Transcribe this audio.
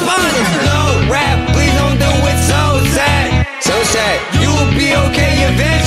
it's. No rap, please don't do it so sad. So sad. You will be okay eventually.